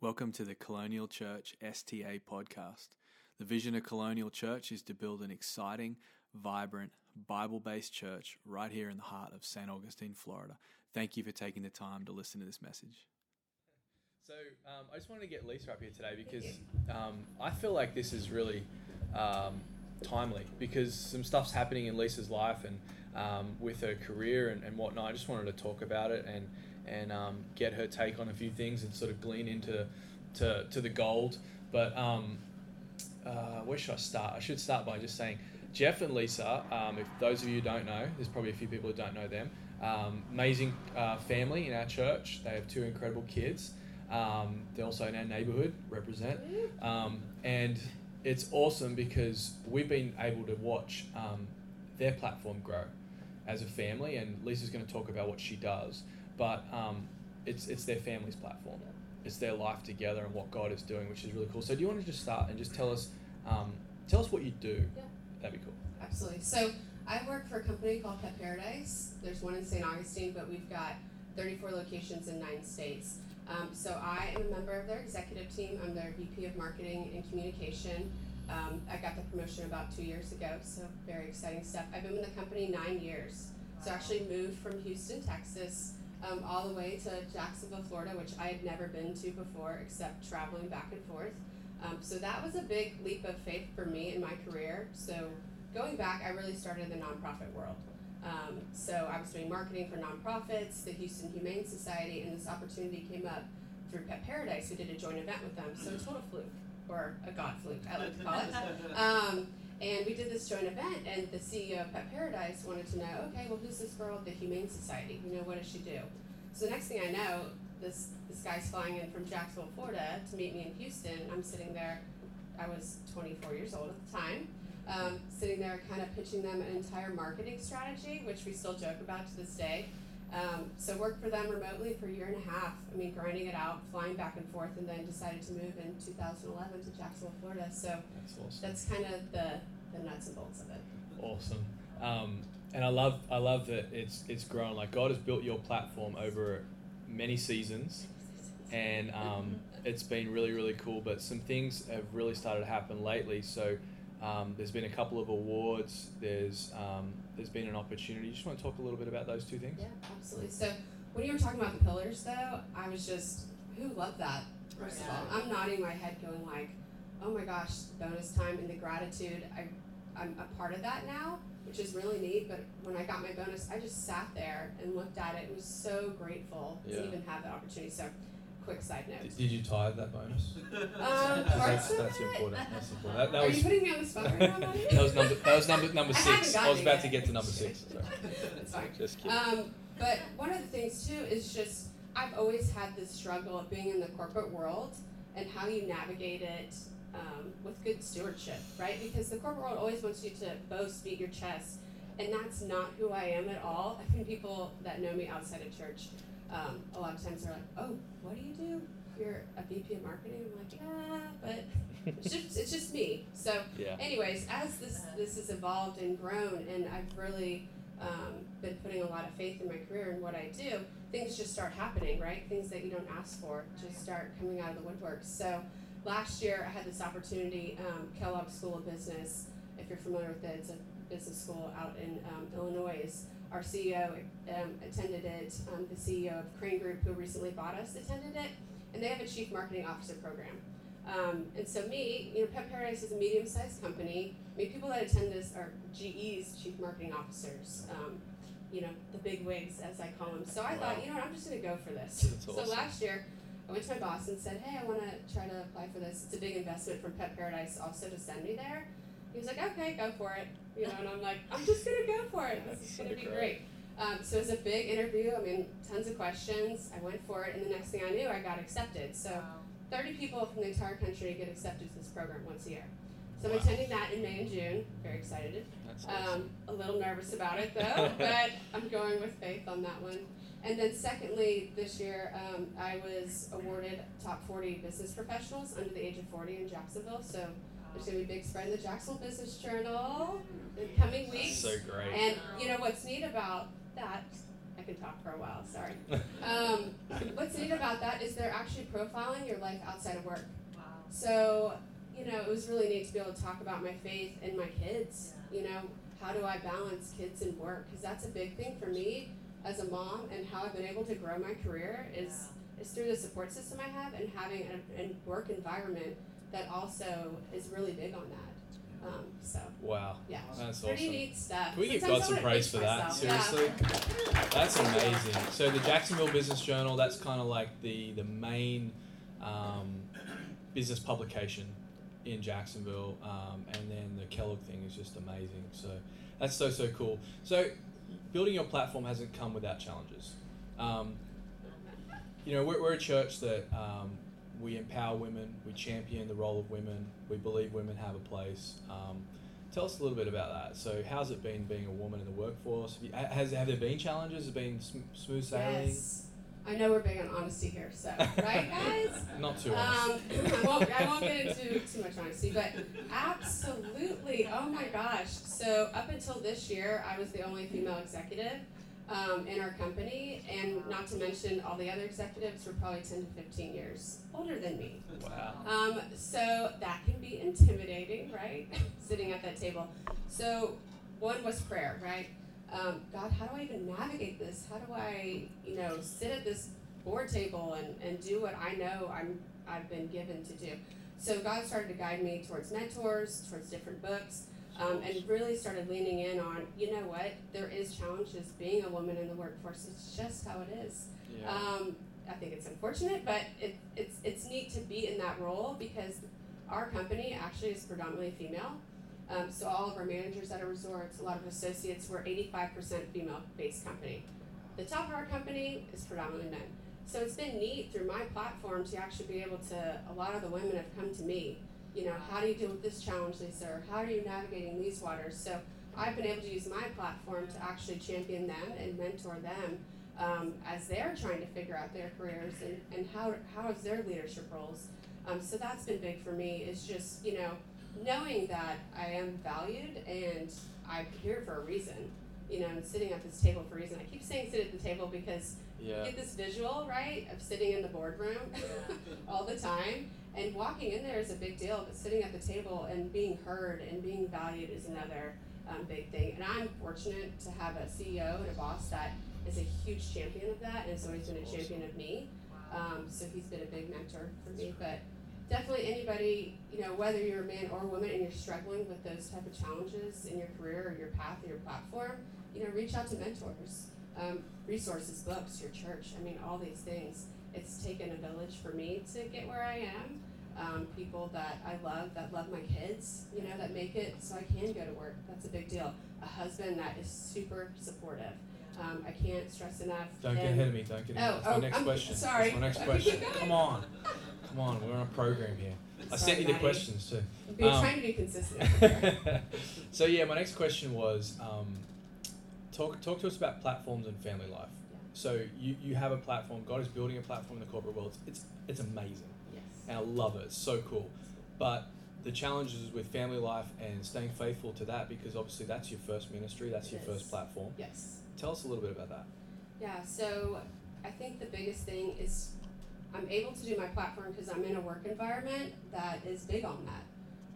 Welcome to the Colonial Church STA podcast. The vision of Colonial Church is to build an exciting, vibrant, Bible based church right here in the heart of St. Augustine, Florida. Thank you for taking the time to listen to this message. So, um, I just wanted to get Lisa up here today because um, I feel like this is really um, timely because some stuff's happening in Lisa's life and um, with her career and, and whatnot. I just wanted to talk about it and and um, get her take on a few things and sort of glean into to, to the gold. But um, uh, where should I start? I should start by just saying Jeff and Lisa. Um, if those of you don't know, there's probably a few people who don't know them. Um, amazing uh, family in our church. They have two incredible kids. Um, they're also in our neighborhood, represent. Um, and it's awesome because we've been able to watch their platform grow as a family. And Lisa's going to talk about what she does but um, it's it's their family's platform. It's their life together and what God is doing, which is really cool. So, do you want to just start and just tell us um, tell us what you do? Yeah. That'd be cool. Absolutely. So I work for a company called Pet Paradise. There's one in St. Augustine, but we've got 34 locations in nine states. Um, so I am a member of their executive team. I'm their VP of Marketing and Communication. Um, I got the promotion about two years ago, so very exciting stuff. I've been with the company nine years. So I actually moved from Houston, Texas, um, all the way to Jacksonville, Florida, which I had never been to before except traveling back and forth. Um, so that was a big leap of faith for me in my career. So going back, I really started in the nonprofit world. Um, so I was doing marketing for nonprofits, the Houston Humane Society, and this opportunity came up through Pet Paradise. We did a joint event with them. So a total fluke, or a god fluke, I like to call it. Um, and we did this joint event, and the CEO of Pet Paradise wanted to know, okay, well, who's this girl at the Humane Society? You know, what does she do? So the next thing I know, this this guy's flying in from Jacksonville, Florida, to meet me in Houston. I'm sitting there. I was 24 years old at the time. Um, sitting there, kind of pitching them an entire marketing strategy, which we still joke about to this day. Um, so worked for them remotely for a year and a half. I mean, grinding it out, flying back and forth, and then decided to move in 2011 to Jacksonville, Florida. So That's awesome. that's kind of the, the nuts and bolts of it. Awesome. Um, and I love I love that it's it's grown. Like God has built your platform over many seasons, and um, it's been really really cool. But some things have really started to happen lately. So. Um, there's been a couple of awards. There's um, there's been an opportunity. You just want to talk a little bit about those two things? Yeah, absolutely. So when you were talking about the pillars, though, I was just who loved that. First of all, I'm nodding my head, going like, "Oh my gosh, bonus time and the gratitude." I, I'm a part of that now, which is really neat. But when I got my bonus, I just sat there and looked at it and was so grateful Yeah. to even have that opportunity. So, quick side note. Did, did you tithe that bonus? Um, that's of that's it. important. That's important. That, that Are was you putting me on the spot right now, that was number that was number number I six. gotten I was about yet. to get to number six. Sorry. That's fine. Just kidding. Um, but one of the things too is just I've always had this struggle of being in the corporate world and how you navigate it um, with good stewardship, right? Because the corporate world always wants you to boast, beat your chest, and that's not who I am at all. I think people that know me outside of church, um, a lot of times they're like, "Oh, what do you do? You're a VP of marketing." I'm like, "Yeah, but it's just it's just me." So yeah. anyways, as this this has evolved and grown, and I've really um, been putting a lot of faith in my career and what I do, things just start happening, right? Things that you don't ask for just start coming out of the woodwork. So last year, I had this opportunity, um, Kellogg School of Business. If you're familiar with it, it's a business school out in um, Illinois. Our CEO um, attended it. Um, the CEO of Crane Group, who recently bought us, attended it, and they have a chief marketing officer program. Um, and so me, you know, Pet Paradise is a medium-sized company. I mean, people that attend this are GE's chief marketing officers. Um, you know, the big wigs, as I call them. So I Wow. thought, you know what, I'm just going to go for this. That's so awesome. last year, I went to my boss and said, hey, I want to try to apply for this. It's a big investment from Pet Paradise also to send me there. He was like, okay, go for it. You know, and I'm like, I'm just going to go for it. This is going to be great. great. Um, so it was a big interview. I mean, tons of questions. I went for it, and the next thing I knew, I got accepted. So 30 people from the entire country get accepted to this program once a year. So I'm Wow. attending that in May and June. Very excited. That's awesome. Um, a little nervous about it though, but I'm going with faith on that one. And then secondly, this year um, I was awarded top 40 business professionals under the age of 40 in Jacksonville. So there's going to be a big spread in the Jacksonville Business Journal in the coming That's weeks. so great. And you know what's neat about that? I can talk for a while. Sorry. Um, what's neat about that is they're actually profiling your life outside of work. Wow. So, you know, it was really neat to be able to talk about my faith and my kids. You know, how do I balance kids and work? Because that's a big thing for me as a mom, and how I've been able to grow my career is is through the support system I have and having a, a work environment that also is really big on that. Um, so Wow. yeah, That's pretty awesome. neat stuff. Can we give Sometimes God some praise for that? myself. Yeah. Seriously? That's amazing. So the Jacksonville Business Journal, that's kind of like the the main um, business publication in Jacksonville, um, and then the Kellogg thing is just amazing. So that's so so cool. So building your platform hasn't come without challenges. Um, you know, we're, we're a church that um, we empower women, we champion the role of women, we believe women have a place. Um, tell us a little bit about that. So, how's it been being a woman in the workforce? Have, you, has have there been challenges? Has it been sm- smooth sailing? Yes. I know we're big on honesty here, so right, guys. Not too honest. Um, I won't, I won't get into too much honesty, but absolutely. Oh my gosh. So, up until this year, I was the only female executive um, in our company, and not to mention all the other executives were probably 10 to 15 years older than me. wow. Um, so, that can be intimidating, right? Sitting at that table. So, one was prayer, right? Um, God, how do I even navigate this? How do I, you know, sit at this board table and, and do what I know I'm I've been given to do. So God started to guide me towards mentors, towards different books, um, and really started leaning in on, you know what, there is challenges being a woman in the workforce. It's just how it is. Yeah. Um, I think it's unfortunate, but it, it's it's neat to be in that role because our company actually is predominantly female. Um, so all of our managers at our resorts, a lot of associates, we're 85% female-based company. The top of our company is predominantly men. So it's been neat through my platform to actually be able to. A lot of the women have come to me. You know, how do you deal with this challenge, Lisa? Or how are you navigating these waters? So I've been able to use my platform to actually champion them and mentor them um, as they're trying to figure out their careers and, and how how is their leadership roles. Um, so that's been big for me. Is just you know knowing that I am valued and I'm here for a reason. You know, and sitting at this table for a reason. I keep saying sit at the table because yeah. you get this visual, right, of sitting in the boardroom all the time. And walking in there is a big deal, but sitting at the table and being heard and being valued is another um, big thing. And I'm fortunate to have a CEO and a boss that is a huge champion of that and has always been a champion of me. Um, so he's been a big mentor for me. But definitely anybody, you know, whether you're a man or a woman and you're struggling with those type of challenges in your career or your path or your platform, you know, reach out to mentors, um, resources, books, your church. I mean, all these things. It's taken a village for me to get where I am. Um, people that I love, that love my kids, you know, that make it so I can go to work. That's a big deal. A husband that is super supportive. Um, I can't stress enough. Don't get ahead of me. Don't get ahead. Oh, That's my oh, next I'm question. sorry. That's my next question. Come on. Come on. We're on a program here. I Sorry, sent you the Maddie. questions too. Been Um, trying to be consistent. so yeah, my next question was um, talk talk to us about platforms and family life. Yeah. So you, you have a platform. God is building a platform in the corporate world. It's it's amazing, yes. and I love it. It's so cool. But the challenges with family life and staying faithful to that because obviously that's your first ministry. That's your It first platform. Yes. Tell us a little bit about that. Yeah, so I think the biggest thing is I'm able to do my platform because I'm in a work environment that is big on that.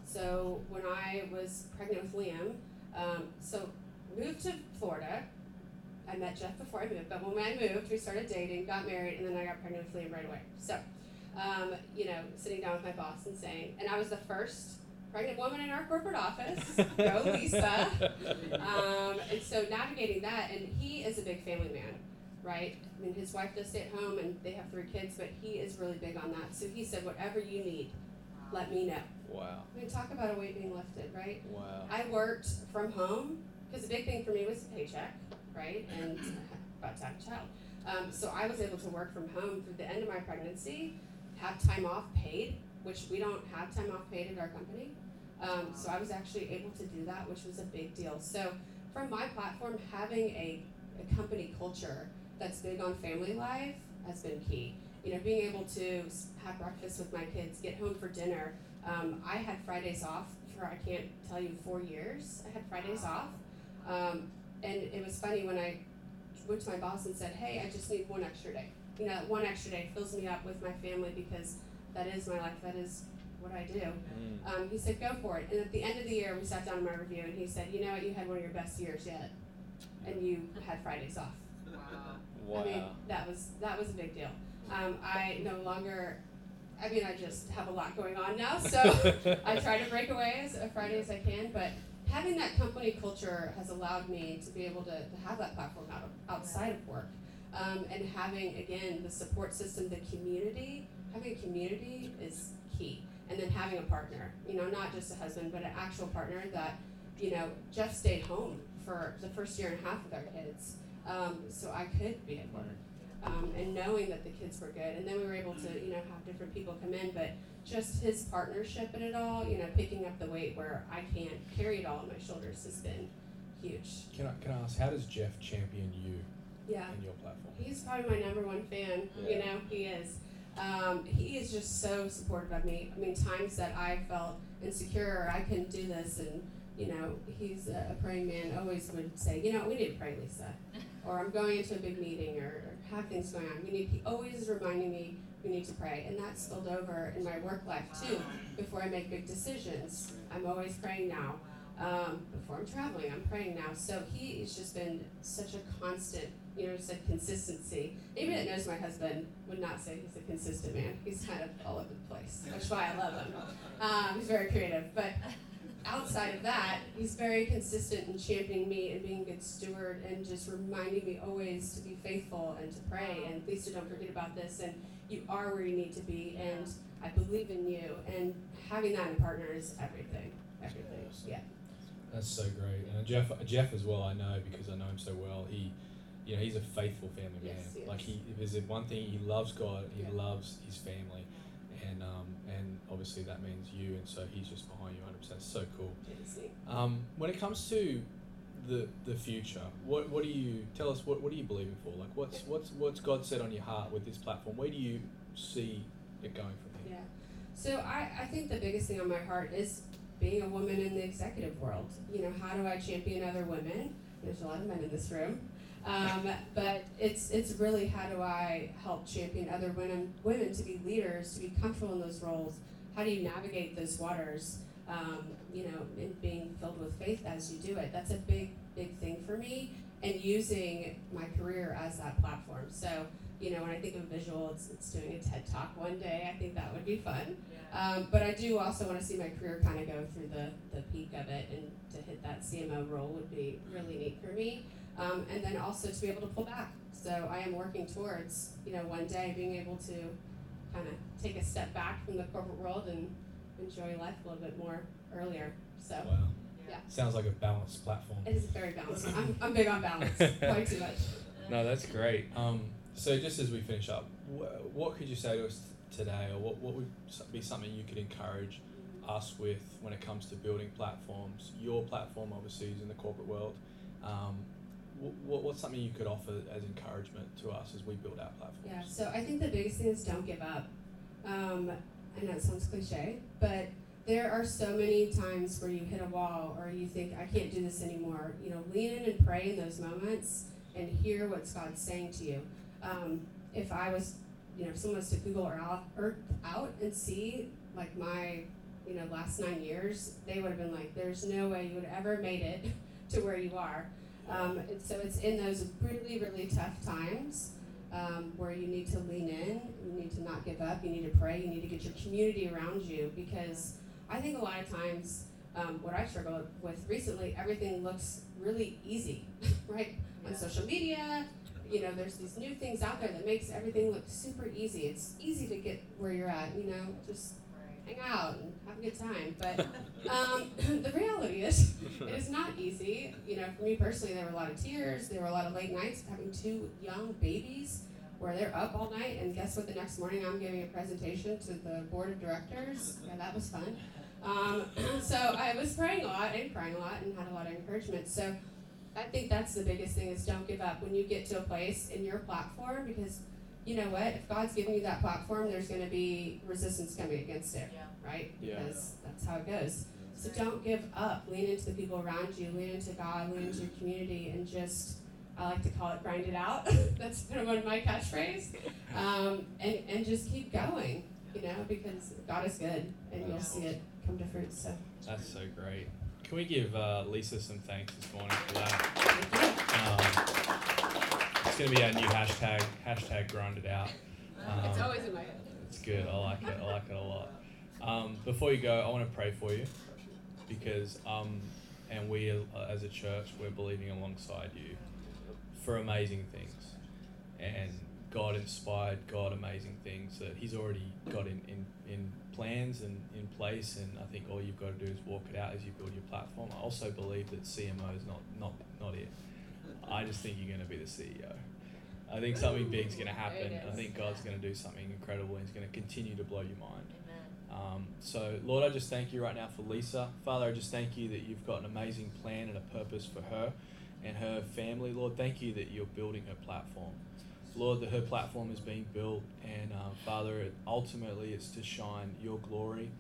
So when I was pregnant with Liam, um, so moved to Florida. I met Jeff before I moved, but when I moved, we started dating, got married, and then I got pregnant with Liam right away. So, um, you know, sitting down with my boss and saying, and I was the first pregnant woman in our corporate office. Go Lisa. Um, and so navigating that, and he is a big family man, right? I mean, his wife does stay at home, and they have three kids, but he is really big on that. So he said, whatever you need, let me know. Wow. I mean, talk about a weight being lifted, right? Wow. I worked from home because the big thing for me was the paycheck, right? And about to have a child. Um, so I was able to work from home through the end of my pregnancy, have time off paid, which we don't have time off paid at our company. Um, so I was actually able to do that, which was a big deal. So from my platform, having a, a company culture that's big on family life has been key. You know, being able to have breakfast with my kids, get home for dinner. Um, I had Fridays off for I can't tell you four years. I had Fridays off, um, and it was funny when I went to my boss and said, "Hey, I just need one extra day. You know, one extra day fills me up with my family because that is my life. That is what I do." Mm. Um, he said, "Go for it." And at the end of the year, we sat down in my review, and he said, "You know what? You had one of your best years yet, and you had Fridays off." Wow. I mean, that was that was a big deal. Um, I no longer. I mean, I just have a lot going on now, so I try to break away as a Friday as I can. But having that company culture has allowed me to be able to, to have that platform out of, outside of work, um, and having again the support system, the community. Having a community is key, and then having a partner. You know, not just a husband, but an actual partner that. You know, Jeff stayed home for the first year and a half with our kids um, so I could be at work. Um, and knowing that the kids were good, and then we were able to, you know, have different people come in, but just his partnership in it all, you know, picking up the weight where I can't carry it all on my shoulders has been huge. Can I, can I ask, how does Jeff champion you Yeah, and your platform? he's probably my number one fan. You know, he is. Um, he is just so supportive of me. I mean, times that I felt insecure or I couldn't do this, and you know, he's a, a praying man. Always would say, you know, we need to pray, Lisa, or I'm going into a big meeting, or, have things going on. Need. He always is reminding me we need to pray, and that spilled over in my work life too. Before I make big decisions, I'm always praying now. Um, before I'm traveling, I'm praying now. So he has just been such a constant, you know, just a consistency. Anybody that knows my husband would not say he's a consistent man. He's kind of all over the place, which is why I love him. Um, he's very creative, but outside of that, he's very consistent in championing me and being a good steward and just reminding me always to be faithful and to pray and Lisa, don't forget about this and you are where you need to be and I believe in you and having that in a partner is everything. Everything. Yeah. That's so great, and Jeff, Jeff as well. I know because I know him so well. He, you know, he's a faithful family man. Yes, he Like is. he, if there's one thing he loves God, he Yeah. loves his family, and um, and obviously that means you, and so he's just behind you 100. percent So cool. It is neat. Um, when it comes to the the future, what what do you tell us? What what are you believing for? Like what's what's what's God said on your heart with this platform? Where do you see it going from here? Yeah. So I, I think the biggest thing on my heart is being a woman in the executive world. You know, how do I champion other women? There's a lot of men in this room. Um, but it's it's really how do I help champion other women women to be leaders, to be comfortable in those roles? How do you navigate those waters? Um, you know, in being filled with faith as you do it. That's a big, big thing for me. And using my career as that platform. So, you know, when I think of visual, it's, it's doing a TED talk one day. I think that would be fun. Um, but I do also want to see my career kind of go through the, the peak of it and to hit that CMO role would be really neat for me. Um, and then also to be able to pull back. So I am working towards, you know, one day being able to kind of take a step back from the corporate world and enjoy life a little bit more earlier. So Wow. Yeah. Sounds like a balanced platform. it is very balanced. I'm, I'm big on balance, quite too much. No, that's great. Um, so just as we finish up, wh- what could you say to us today, or what, what would be something you could encourage us with when it comes to building platforms? Your platform obviously is in the corporate world. Um, wh- what, what's something you could offer as encouragement to us as we build our platforms? Yeah, so I think the biggest thing is don't give up. Um, I know it sounds cliche, but there are so many times where you hit a wall or you think, I can't do this anymore. You know, lean in and pray in those moments and hear what God's saying to you. Um, if I was, you know, if someone was to Google Earth out and see like my, you know, last nine years, they would have been like, there's no way you would ever made it to where you are. Um, and so it's in those really, really tough times um, where you need to lean in, you need to not give up, you need to pray, you need to get your community around you because I think a lot of times um, what I struggled with recently, everything looks really easy, right? On social media, you know, there's these new things out there that makes everything look super easy. It's easy to get where you're at, you know, just hang out and have a good time. But um, the reality is, it is not easy. You know, for me personally, there were a lot of tears. There were a lot of late nights having two young babies where they're up all night. And guess what? The next morning, I'm giving a presentation to the board of directors. Yeah, that was fun. Um, so I was praying a lot and crying a lot and had a lot of encouragement. So I think that's the biggest thing is don't give up when you get to a place in your platform because you know what? If God's giving you that platform, there's going to be resistance coming against it, right? Yeah. Because that's how it goes. So don't give up. Lean into the people around you. Lean into God. Lean into your community, and just I like to call it grind it out. That's kind of one of my catchphrase. Um, and, and just keep going, you know, because God is good and you'll see it come to fruit. So That's so great. Can we give uh, Lisa some thanks this morning for that? thank you. Um, it's going to be our new hashtag, hashtag grind it out. it's Um, always in my head. It's good. I like it. I like it a lot. Um, before you go, I want to pray for you because um, and we uh, as a church we're believing alongside you for amazing things and God inspired God amazing things that He's already got in, in, in plans and in place and I think all you've got to do is walk it out as you build your platform. I also believe that CMO is not not not it. I just think you're going to be the CEO. I think something big's going to happen. I think God's going to do something incredible and He's going to continue to blow your mind. Um, so, Lord, I just thank you right now for Lisa. Father, I just thank you that you've got an amazing plan and a purpose for her and her family. Lord, thank you that you're building her platform. Lord, that her platform is being built, and uh, Father, ultimately it's to shine your glory.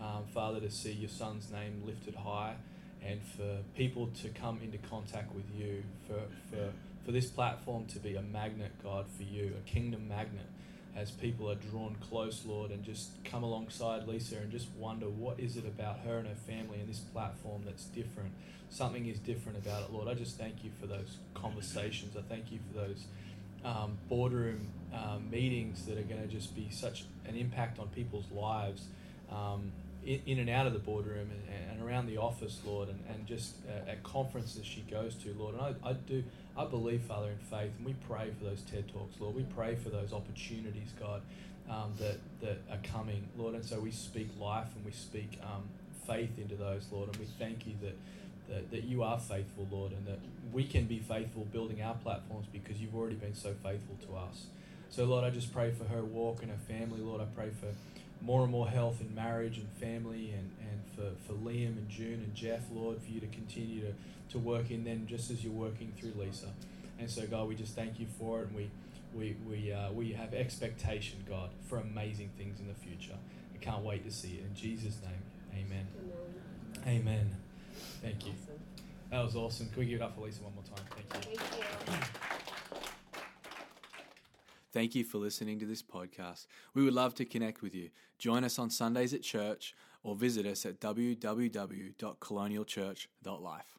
Um, Father, to see your son's name lifted high, and for people to come into contact with you, for, for, for this platform to be a magnet, God, for you, a kingdom magnet as people are drawn close, Lord, and just come alongside Lisa and just wonder what is it about her and her family and this platform that's different. Something is different about it, Lord. I just thank you for those conversations. I thank you for those um, boardroom um, meetings that are going to just be such an impact on people's lives um, in, in and out of the boardroom and, and around the office, Lord, and, and just uh, at conferences she goes to, Lord. And I, I do, I believe, Father, in faith, and we pray for those TED Talks, Lord. We pray for those opportunities, God, um, that, that are coming, Lord. And so we speak life and we speak um, faith into those, Lord. And we thank you that, that, that you are faithful, Lord, and that we can be faithful building our platforms because you've already been so faithful to us. So, Lord, I just pray for her walk and her family, Lord. I pray for more and more health in marriage and family and, and for, for Liam and June and Jeff, Lord, for you to continue to, to work in them just as you're working through Lisa. And so, God, we just thank you for it and we, we, we, uh, we have expectation, God, for amazing things in the future. I can't wait to see it. In Jesus' name, amen. Amen. Amen. Thank you. Awesome. That was awesome. Can we give it up for Lisa one more time? Thank you. Thank you. Thank you for listening to this podcast. We would love to connect with you. Join us on Sundays at church or visit us at www.colonialchurch.life.